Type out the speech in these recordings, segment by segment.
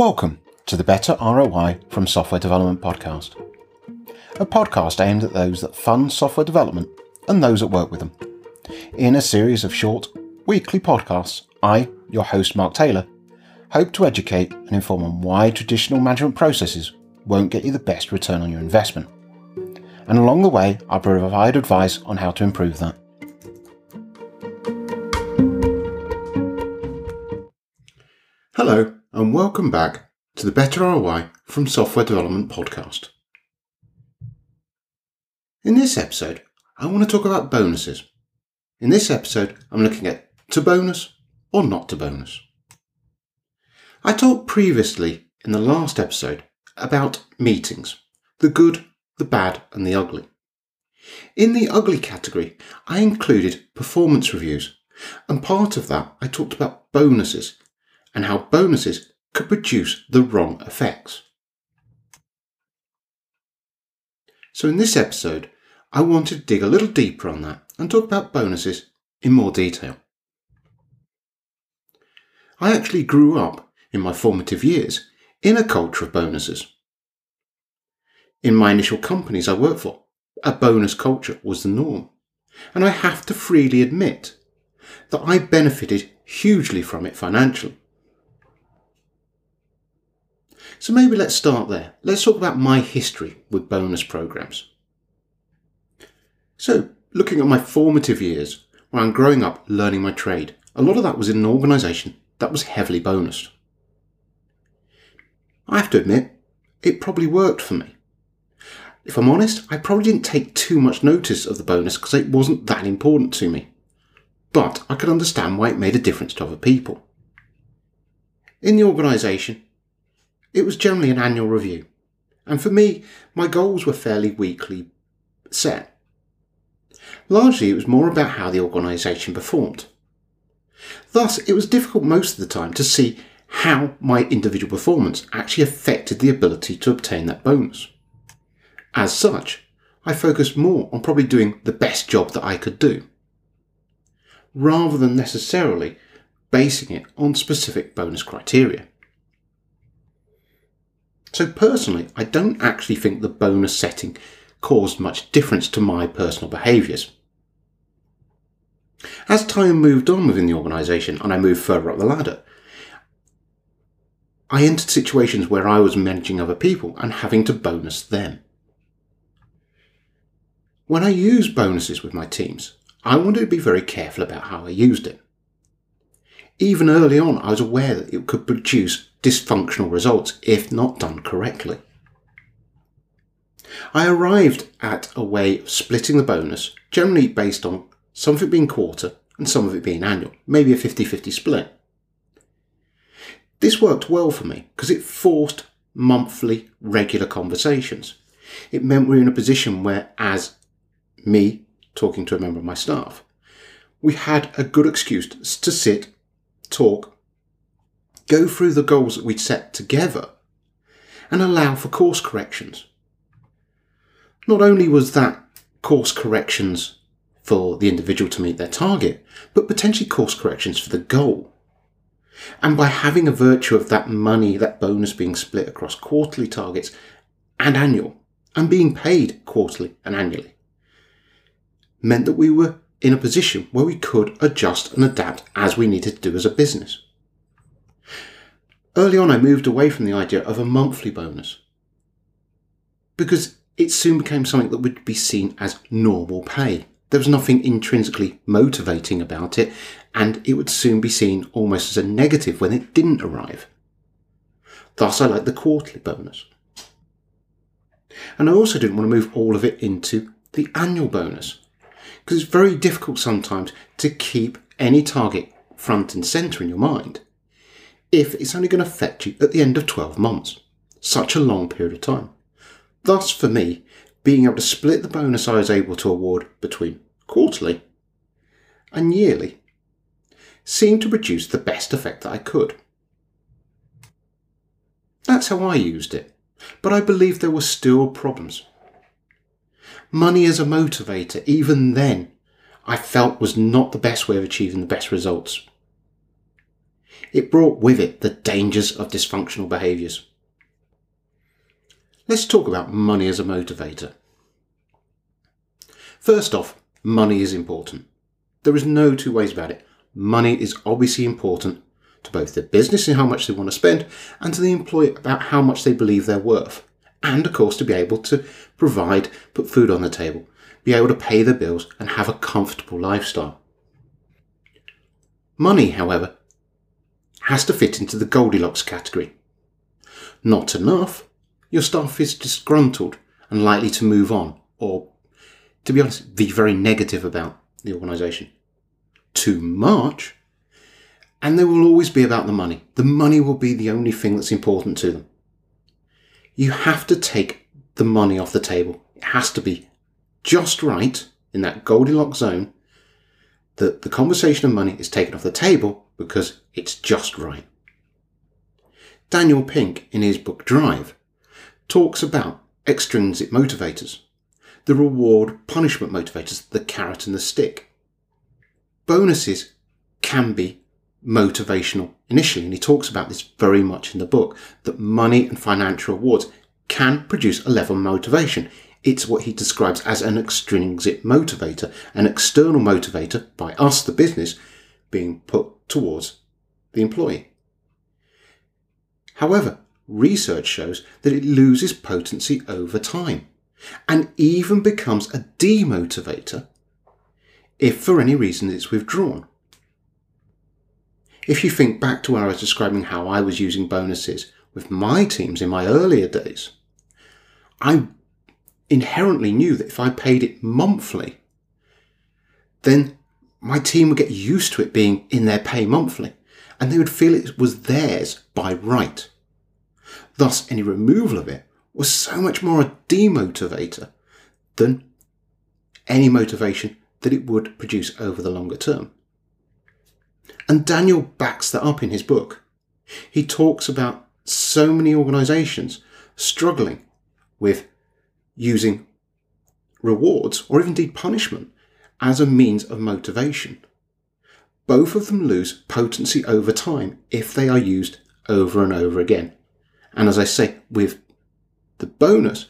Welcome to the Better ROI from Software Development podcast, a podcast aimed at those that fund software development and those that work with them. In a series of short, weekly podcasts, I, your host Mark Taylor, hope to educate and inform on why traditional management processes won't get you the best return on your investment. And along the way, I provide advice on how to improve that. Hello, and welcome back to the Better ROI from Software Development podcast. In this episode, I want to talk about bonuses. In this episode, I'm looking at to bonus or not to bonus. I talked previously in the last episode about meetings the good, the bad, and the ugly. In the ugly category, I included performance reviews, and part of that I talked about bonuses and how bonuses could produce the wrong effects. So, in this episode, I wanted to dig a little deeper on that and talk about bonuses in more detail. I actually grew up in my formative years in a culture of bonuses. In my initial companies I worked for, a bonus culture was the norm, and I have to freely admit that I benefited hugely from it financially. So maybe let's start there. Let's talk about my history with bonus programs. So, looking at my formative years, when I'm growing up learning my trade, a lot of that was in an organisation that was heavily bonused. I have to admit, it probably worked for me. If I'm honest, I probably didn't take too much notice of the bonus because it wasn't that important to me. But I could understand why it made a difference to other people. In the organisation, it was generally an annual review. And for me, my goals were fairly weakly set. Largely, it was more about how the organisation performed. Thus, it was difficult most of the time to see how my individual performance actually affected the ability to obtain that bonus. As such, I focused more on probably doing the best job that I could do, rather than necessarily basing it on specific bonus criteria. So personally, I don't actually think the bonus setting caused much difference to my personal behaviours. As time moved on within the organisation and I moved further up the ladder, I entered situations where I was managing other people and having to bonus them. When I used bonuses with my teams, I wanted to be very careful about how I used it. Even early on, I was aware that it could produce dysfunctional results if not done correctly. I arrived at a way of splitting the bonus, generally based on some of it being quarter and some of it being annual, maybe a 50 50 split. This worked well for me because it forced monthly regular conversations. It meant we we're in a position where, as me talking to a member of my staff, we had a good excuse to sit, talk, go through the goals that we'd set together and allow for course corrections. Not only was that course corrections for the individual to meet their target, but potentially course corrections for the goal. And by having a virtue of that money, that bonus being split across quarterly targets and annual, and being paid quarterly and annually, meant that we were in a position where we could adjust and adapt as we needed to do as a business. Early on, I moved away from the idea of a monthly bonus because it soon became something that would be seen as normal pay. There was nothing intrinsically motivating about it, and it would soon be seen almost as a negative when it didn't arrive. Thus, I liked the quarterly bonus. And I also didn't want to move all of it into the annual bonus because it's very difficult sometimes to keep any target front and centre in your mind if it's only going to affect you at the end of 12 months. Such a long period of time. Thus, for me, being able to split the bonus I was able to award between quarterly and yearly seemed to produce the best effect that I could. That's how I used it, but I believe there were still problems. Money as a motivator, even then, I felt was not the best way of achieving the best results it brought with it the dangers of dysfunctional behaviours. Let's talk about money as a motivator. First off, money is important. There is no two ways about it. Money is obviously important to both the business and how much they want to spend, and to the employee about how much they believe they're worth. And of course, to be able to provide, put food on the table, be able to pay the bills, and have a comfortable lifestyle. Money, however, has to fit into the Goldilocks category. Not enough, your staff is disgruntled and likely to move on, or, to be honest, be very negative about the organisation. Too much, and they will always be about the money. The money will be the only thing that's important to them. You have to take the money off the table. It has to be just right in that Goldilocks zone that the conversation of money is taken off the table because it's just right. Daniel Pink, in his book Drive, talks about extrinsic motivators, the reward punishment motivators, the carrot and the stick. Bonuses can be motivational initially, and he talks about this very much in the book that money and financial rewards can produce a level of motivation. It's what he describes as an extrinsic motivator, an external motivator by us, the business, being put towards the employee. However, research shows that it loses potency over time and even becomes a demotivator if for any reason it's withdrawn. If you think back to where I was describing how I was using bonuses with my teams in my earlier days, I inherently knew that if I paid it monthly, then my team would get used to it being in their pay monthly and they would feel it was theirs by right. Thus, any removal of it was so much more a demotivator than any motivation that it would produce over the longer term. And Daniel backs that up in his book. He talks about so many organizations struggling with using rewards or even indeed punishment as a means of motivation. Both of them lose potency over time if they are used over and over again. And as I say, with the bonus,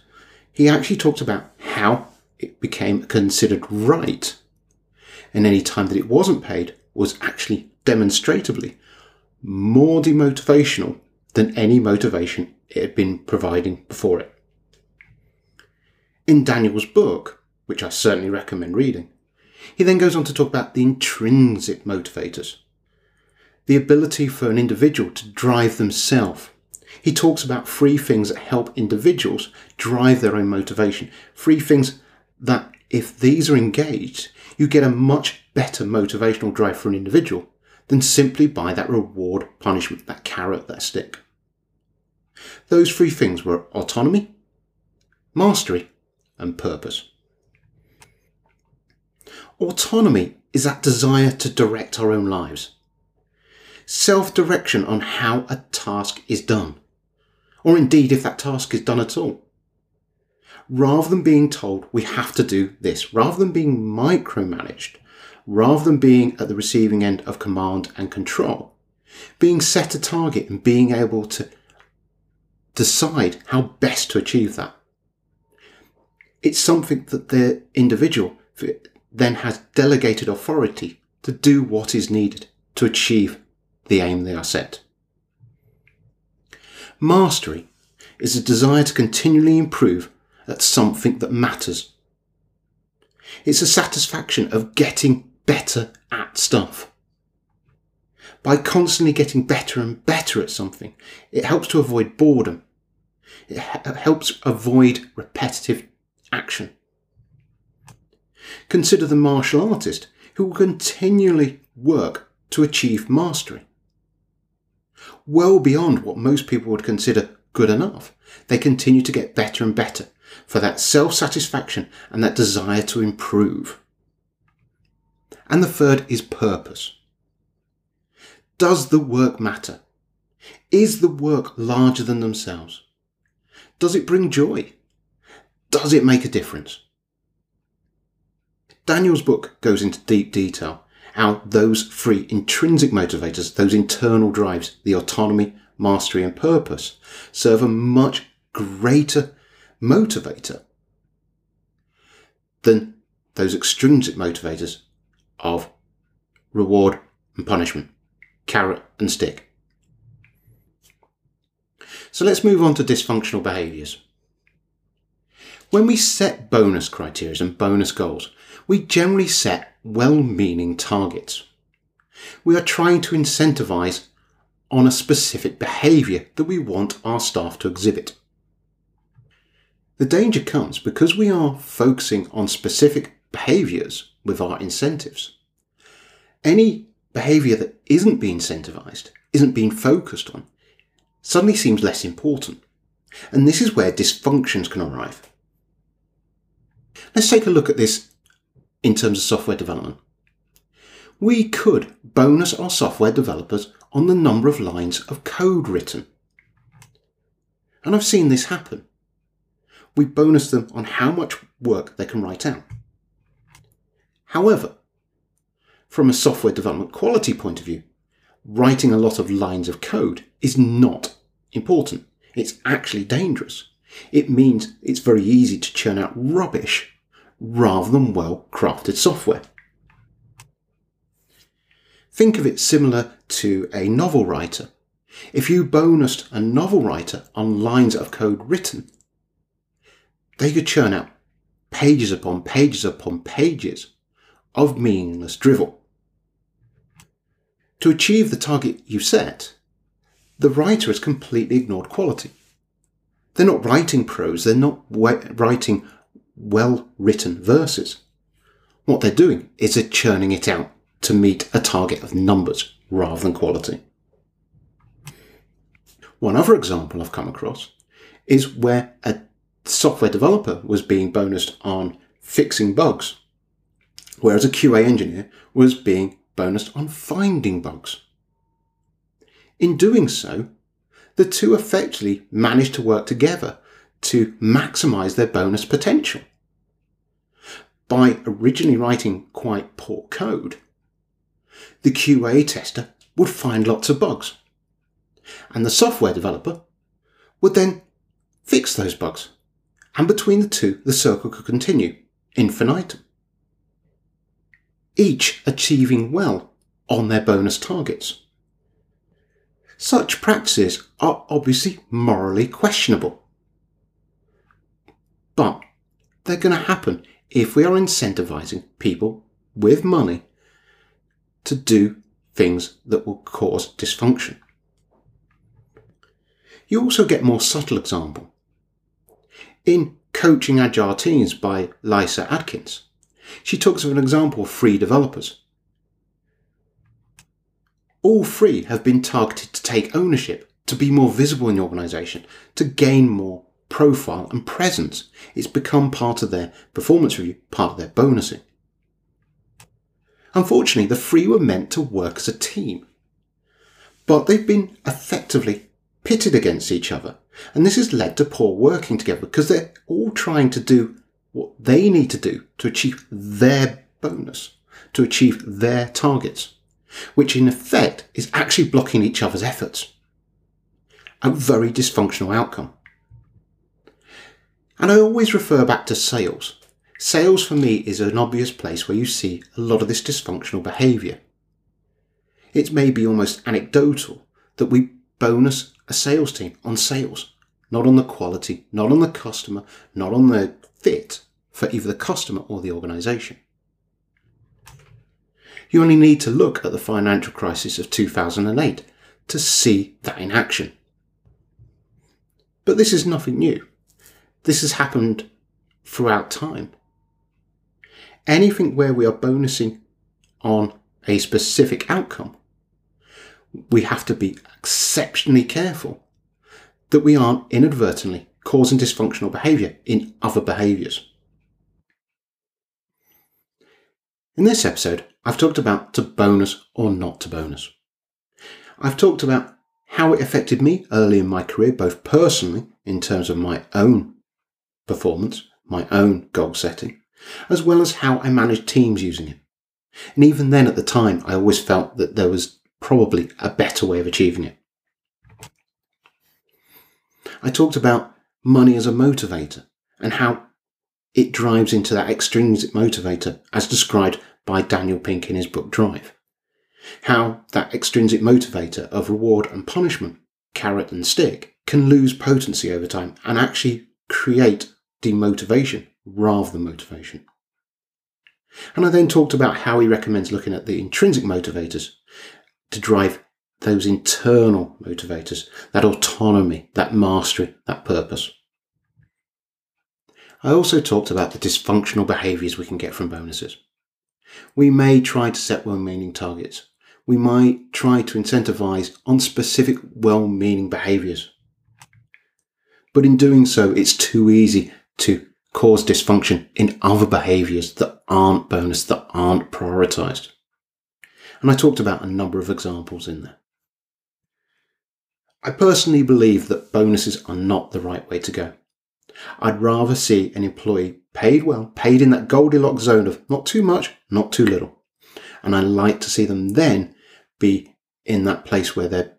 he actually talked about how it became considered right. And any time that it wasn't paid was actually demonstrably more demotivational than any motivation it had been providing before it. In Daniel's book, which I certainly recommend reading, he then goes on to talk about the intrinsic motivators, the ability for an individual to drive themselves. He talks about three things that help individuals drive their own motivation, three things that, if these are engaged, you get a much better motivational drive for an individual than simply by that reward punishment, that carrot, that stick. Those three things were autonomy, mastery, and purpose. Autonomy is that desire to direct our own lives. Self direction on how a task is done, or indeed if that task is done at all. Rather than being told we have to do this, rather than being micromanaged, rather than being at the receiving end of command and control, being set a target and being able to decide how best to achieve that. It's something that the individual then has delegated authority to do what is needed to achieve the aim they are set. Mastery is a desire to continually improve at something that matters. It's a satisfaction of getting better at stuff. By constantly getting better and better at something, it helps to avoid boredom. It uh, helps avoid repetitive action. Consider the martial artist who will continually work to achieve mastery. Well beyond what most people would consider good enough, they continue to get better and better for that self satisfaction and that desire to improve. And the third is purpose. Does the work matter? Is the work larger than themselves? Does it bring joy? Does it make a difference? Daniel's book goes into deep detail how those three intrinsic motivators, those internal drives, the autonomy, mastery, and purpose, serve a much greater motivator than those extrinsic motivators of reward and punishment, carrot and stick. So let's move on to dysfunctional behaviours. When we set bonus criteria and bonus goals, we generally set well meaning targets. We are trying to incentivise on a specific behaviour that we want our staff to exhibit. The danger comes because we are focusing on specific behaviours with our incentives. Any behaviour that isn't being incentivised, isn't being focused on, suddenly seems less important. And this is where dysfunctions can arrive. Let's take a look at this in terms of software development. We could bonus our software developers on the number of lines of code written. And I've seen this happen. We bonus them on how much work they can write out. However, from a software development quality point of view, writing a lot of lines of code is not important. It's actually dangerous. It means it's very easy to churn out rubbish rather than well crafted software. Think of it similar to a novel writer. If you bonused a novel writer on lines of code written, they could churn out pages upon pages upon pages of meaningless drivel. To achieve the target you set, the writer has completely ignored quality. They're not writing prose, they're not writing well written verses. What they're doing is they're churning it out to meet a target of numbers rather than quality. One other example I've come across is where a software developer was being bonused on fixing bugs, whereas a QA engineer was being bonused on finding bugs. In doing so, the two effectively managed to work together to maximize their bonus potential. By originally writing quite poor code, the QA tester would find lots of bugs. And the software developer would then fix those bugs. And between the two, the circle could continue infinitum. Each achieving well on their bonus targets. Such practices are obviously morally questionable. But they're going to happen if we are incentivizing people with money to do things that will cause dysfunction. You also get more subtle example. In Coaching Agile Teams by Lyssa Adkins, she talks of an example of three developers. All three have been targeted to take ownership, to be more visible in the organisation, to gain more profile and presence. It's become part of their performance review, part of their bonusing. Unfortunately, the three were meant to work as a team. But they've been effectively pitted against each other. And this has led to poor working together because they're all trying to do what they need to do to achieve their bonus, to achieve their targets, which in effect is actually blocking each other's efforts. A very dysfunctional outcome. And I always refer back to sales Sales for me is an obvious place where you see a lot of this dysfunctional behaviour. It may be almost anecdotal that we bonus a sales team on sales, not on the quality, not on the customer, not on the fit for either the customer or the organisation. You only need to look at the financial crisis of 2008 to see that in action. But this is nothing new. This has happened throughout time anything where we are bonusing on a specific outcome, we have to be exceptionally careful that we aren't inadvertently causing dysfunctional behaviour in other behaviours. In this episode, I've talked about to bonus or not to bonus. I've talked about how it affected me early in my career, both personally in terms of my own performance, my own goal setting, as well as how I managed teams using it. And even then, at the time, I always felt that there was probably a better way of achieving it. I talked about money as a motivator and how it drives into that extrinsic motivator as described by Daniel Pink in his book Drive. How that extrinsic motivator of reward and punishment, carrot and stick, can lose potency over time and actually create demotivation rather than motivation. And I then talked about how he recommends looking at the intrinsic motivators to drive those internal motivators, that autonomy, that mastery, that purpose. I also talked about the dysfunctional behaviours we can get from bonuses. We may try to set well meaning targets. We might try to incentivise on specific well meaning behaviours. But in doing so, it's too easy to cause dysfunction in other behaviours that aren't bonus, that aren't prioritised. And I talked about a number of examples in there. I personally believe that bonuses are not the right way to go. I'd rather see an employee paid well, paid in that Goldilocks zone of not too much, not too little. And I like to see them then be in that place where they're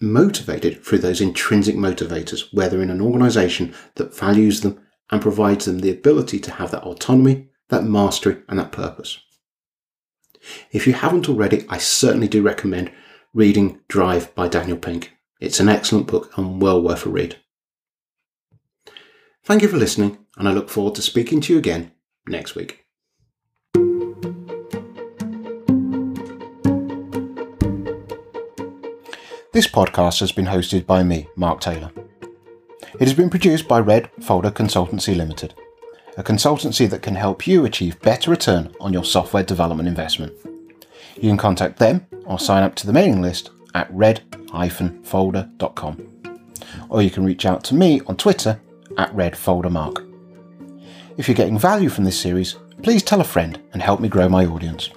motivated through those intrinsic motivators, where they're in an organization that values them and provides them the ability to have that autonomy, that mastery, and that purpose. If you haven't already, I certainly do recommend reading Drive by Daniel Pink. It's an excellent book and well worth a read. Thank you for listening, and I look forward to speaking to you again next week. This podcast has been hosted by me, Mark Taylor. It has been produced by Red Folder Consultancy Limited, a consultancy that can help you achieve better return on your software development investment. You can contact them or sign up to the mailing list at red-folder.com. Or you can reach out to me on Twitter at redfoldermark. If you're getting value from this series, please tell a friend and help me grow my audience.